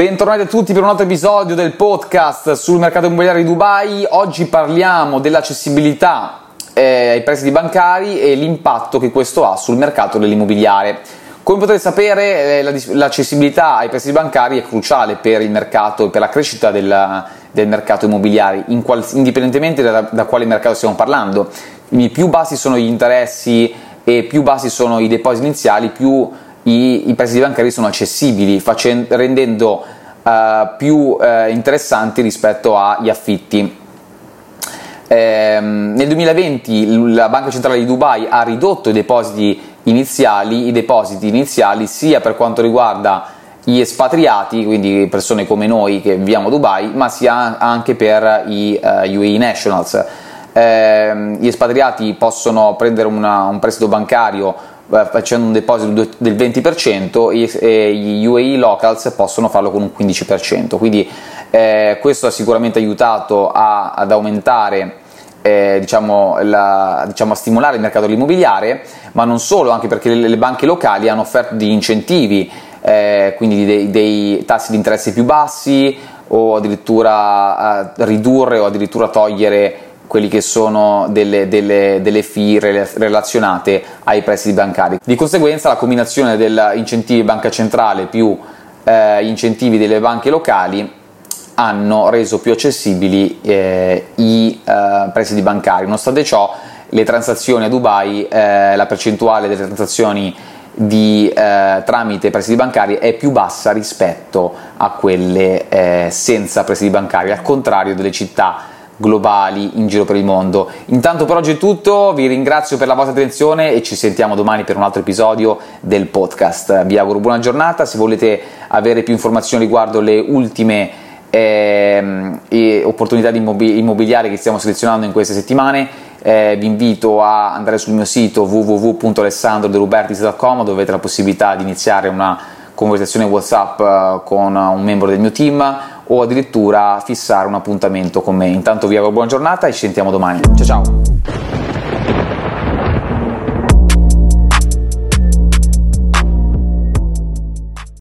Bentornati a tutti per un altro episodio del podcast sul mercato immobiliare di Dubai. Oggi parliamo dell'accessibilità eh, ai prestiti bancari e l'impatto che questo ha sul mercato dell'immobiliare. Come potete sapere, eh, l'accessibilità ai prestiti bancari è cruciale per il mercato e per la crescita del, del mercato immobiliare, in qual, indipendentemente da, da quale mercato stiamo parlando. Quindi più bassi sono gli interessi e più bassi sono i depositi iniziali, più i, i prestiti bancari sono accessibili, facendo, rendendo uh, più uh, interessanti rispetto agli affitti. Eh, nel 2020 la Banca Centrale di Dubai ha ridotto i depositi iniziali, i depositi iniziali sia per quanto riguarda gli espatriati, quindi persone come noi che viviamo a Dubai, ma sia anche per i uh, eh, UAE Nationals. Eh, gli espatriati possono prendere una, un prestito bancario facendo un deposito del 20% e gli UAE locals possono farlo con un 15%, quindi eh, questo ha sicuramente aiutato a, ad aumentare eh, diciamo, la, diciamo, a stimolare il mercato dell'immobiliare, ma non solo, anche perché le, le banche locali hanno offerto degli incentivi, eh, quindi dei, dei, tassi di interesse più bassi o addirittura eh, ridurre o addirittura togliere quelli che sono delle, delle, delle fee relazionate ai prestiti bancari. Di conseguenza la combinazione degli incentivi banca centrale più eh, incentivi delle banche locali hanno reso più accessibili eh, i eh, prestiti bancari. Nonostante ciò, le transazioni a Dubai, eh, la percentuale delle transazioni di, eh, tramite prestiti bancari è più bassa rispetto a quelle eh, senza prestiti bancari, al contrario delle città globali in giro per il mondo. Intanto per oggi è tutto, vi ringrazio per la vostra attenzione e ci sentiamo domani per un altro episodio del podcast. Vi auguro buona giornata, se volete avere più informazioni riguardo le ultime eh, opportunità immobiliari che stiamo selezionando in queste settimane, eh, vi invito a andare sul mio sito www.alessandroderubertis.com dove avete la possibilità di iniziare una conversazione WhatsApp eh, con un membro del mio team o addirittura fissare un appuntamento con me. Intanto vi auguro buona giornata e ci sentiamo domani. Ciao ciao!